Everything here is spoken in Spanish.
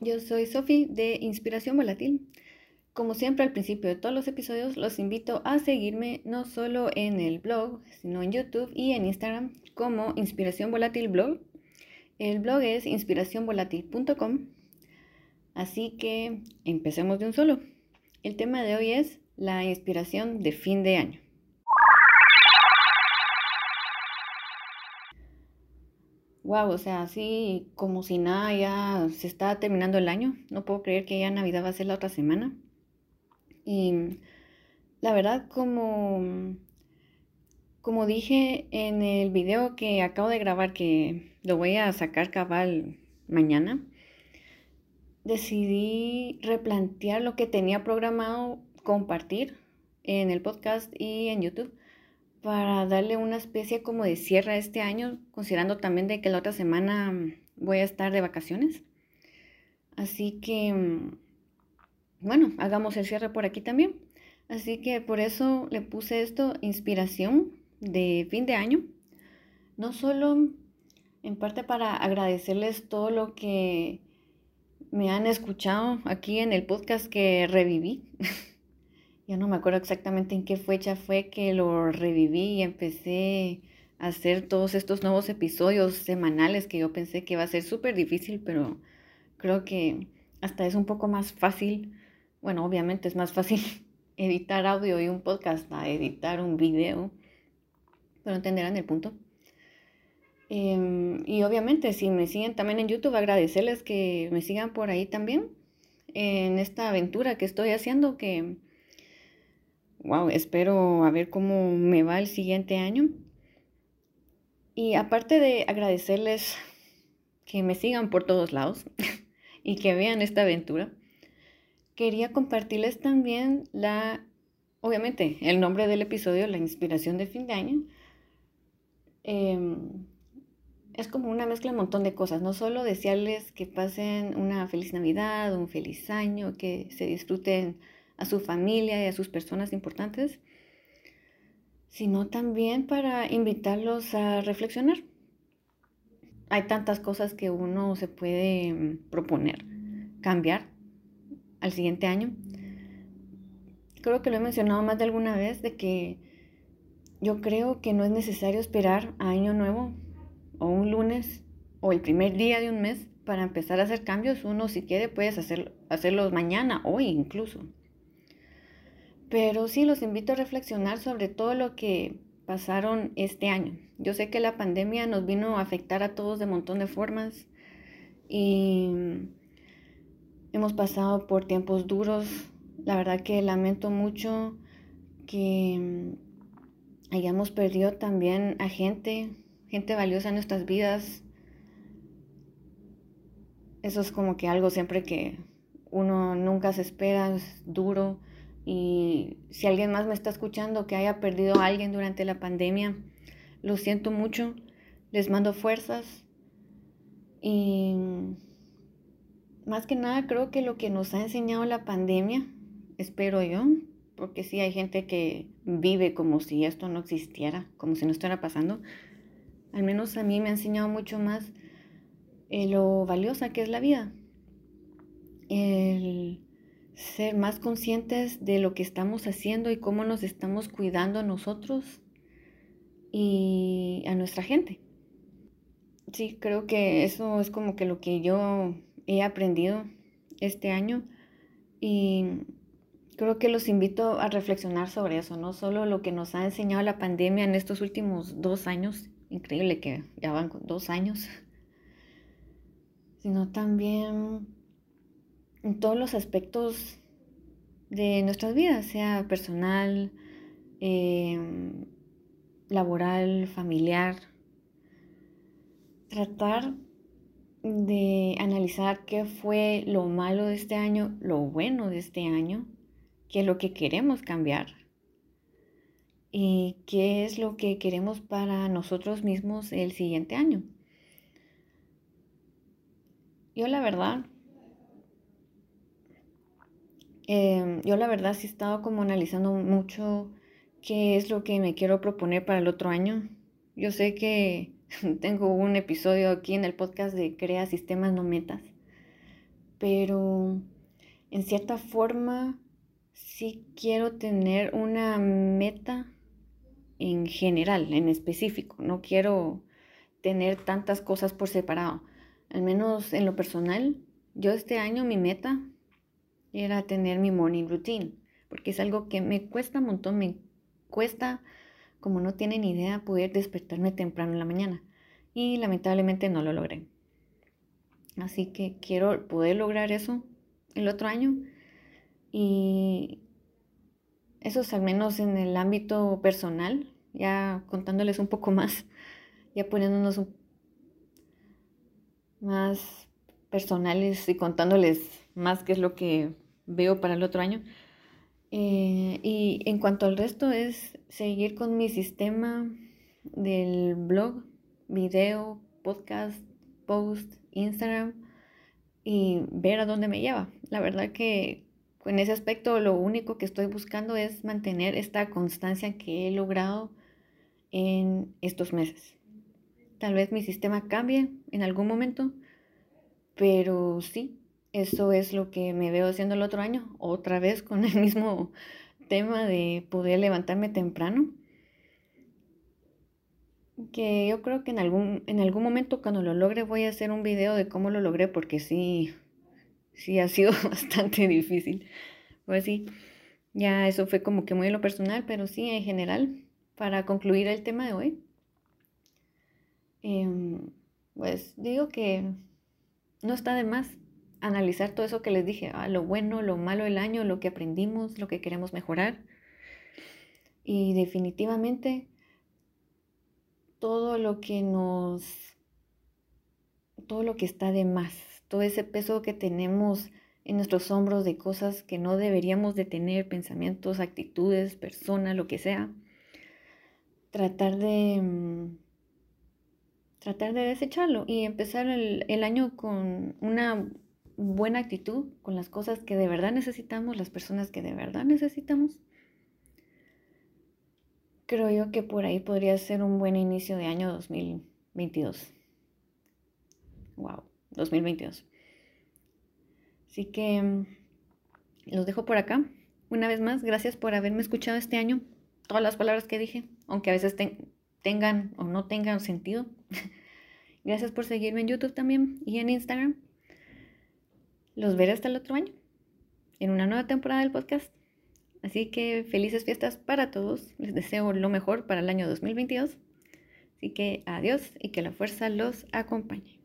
Yo soy Sofi de Inspiración Volátil. Como siempre al principio de todos los episodios, los invito a seguirme no solo en el blog, sino en YouTube y en Instagram como Inspiración Volátil Blog. El blog es inspiracionvolátil.com. Así que empecemos de un solo. El tema de hoy es la inspiración de fin de año. Wow, o sea, así como si nada, ya se está terminando el año. No puedo creer que ya Navidad va a ser la otra semana. Y la verdad, como, como dije en el video que acabo de grabar, que lo voy a sacar cabal mañana, decidí replantear lo que tenía programado compartir en el podcast y en YouTube para darle una especie como de cierre a este año, considerando también de que la otra semana mm, voy a estar de vacaciones. Así que, mm, bueno, hagamos el cierre por aquí también. Así que por eso le puse esto, inspiración de fin de año. No solo en parte para agradecerles todo lo que me han escuchado aquí en el podcast que reviví. ya no me acuerdo exactamente en qué fecha fue que lo reviví y empecé a hacer todos estos nuevos episodios semanales que yo pensé que iba a ser súper difícil, pero creo que hasta es un poco más fácil. Bueno, obviamente es más fácil editar audio y un podcast a editar un video, pero entenderán el punto. Em, y obviamente si me siguen también en YouTube, agradecerles que me sigan por ahí también en esta aventura que estoy haciendo, que wow, espero a ver cómo me va el siguiente año. Y aparte de agradecerles que me sigan por todos lados y que vean esta aventura, quería compartirles también la, obviamente, el nombre del episodio, la inspiración de fin de año. Em, es como una mezcla de un montón de cosas, no solo desearles que pasen una feliz Navidad, un feliz año, que se disfruten a su familia y a sus personas importantes, sino también para invitarlos a reflexionar. Hay tantas cosas que uno se puede mm, proponer, cambiar al siguiente año. Creo que lo he mencionado más de alguna vez de que yo creo que no es necesario esperar a año nuevo o un lunes o el primer día de un mes para empezar a hacer cambios. Uno si quiere puedes hacer, hacerlos mañana, hoy incluso. Pero sí los invito a reflexionar sobre todo lo que pasaron este año. Yo sé que la pandemia nos vino a afectar a todos de montón de formas y hemos pasado por tiempos duros. La verdad que lamento mucho que hayamos perdido también a gente, gente valiosa en nuestras vidas. Eso es como que algo siempre que uno nunca se espera, es duro y si alguien más me está escuchando que haya perdido a alguien durante la pandemia, lo siento mucho, les mando fuerzas. Y más que nada creo que lo que nos ha enseñado la pandemia, espero yo, porque sí hay gente que vive como si esto no existiera, como si no estuviera pasando, al menos a mí me ha enseñado mucho más eh, lo valiosa que es la vida. El ser más conscientes de lo que estamos haciendo y cómo nos estamos cuidando a nosotros y a nuestra gente. Sí, creo que eso es como que lo que yo he aprendido este año y creo que los invito a reflexionar sobre eso, no solo lo que nos ha enseñado la pandemia en estos últimos dos años, increíble que ya van dos años, sino también en todos los aspectos de nuestras vidas, sea personal, em, laboral, familiar. Tratar de analizar qué fue lo malo de este año, lo bueno de este año, qué es lo que queremos cambiar y qué es lo que queremos para nosotros mismos el siguiente año. Yo la verdad Em, yo la verdad sí he estado como analizando mucho qué es lo que me quiero proponer para el otro año. Yo sé que tengo un episodio aquí en el podcast de Crea Sistemas No Metas, pero en cierta forma sí quiero tener una meta en general, en específico. No quiero tener tantas cosas por separado. Al menos en lo personal, yo este año mi meta era tener mi morning routine, porque es algo que me cuesta un montón, me cuesta, como no tienen idea, poder despertarme temprano en la mañana. Y lamentablemente no lo logré. Así que quiero poder lograr eso el otro año. Y eso es al menos en el ámbito personal, ya contándoles un poco más, ya poniéndonos más personales y contándoles más qué es lo que veo para el otro año. Eh, y en cuanto al resto es seguir con mi sistema del blog, video, podcast, post, Instagram y ver a dónde me lleva. La verdad que en ese aspecto lo único que estoy buscando es mantener esta constancia que he logrado en estos meses. Tal vez mi sistema cambie en algún momento, pero sí, eso es lo que me veo haciendo el otro año, otra vez con el mismo tema de poder levantarme temprano. Que yo creo que en algún, en algún momento cuando lo logre voy a hacer un video de cómo lo logré porque sí, sí ha sido bastante difícil. Pues sí, ya eso fue como que muy en lo personal, pero sí en general, para concluir el tema de hoy, em, pues digo que no está de más analizar todo eso que les dije, ah, lo bueno, lo malo del año, lo que aprendimos, lo que queremos mejorar. Y definitivamente todo lo que nos, todo lo que está de más, todo ese peso que tenemos en nuestros hombros de cosas que no deberíamos de tener, pensamientos, actitudes, personas, lo que sea. Tratar de, mm, tratar de desecharlo y empezar el, el año con una buena actitud, con las cosas que de verdad necesitamos, las personas que de verdad necesitamos. Creo yo que por ahí podría ser un buen inicio de año 2022. Wow, 2022. Así que mm, los dejo por acá. Una vez más, gracias por haberme escuchado este año. Todas las palabras que dije, aunque a veces tengan o no tengan sentido. gracias por seguirme en YouTube también y en Instagram. Los veré hasta el otro año, en una nueva temporada del podcast. Así que felices fiestas para todos. Les deseo lo mejor para el año 2022. Así que adiós y que la fuerza los acompañe.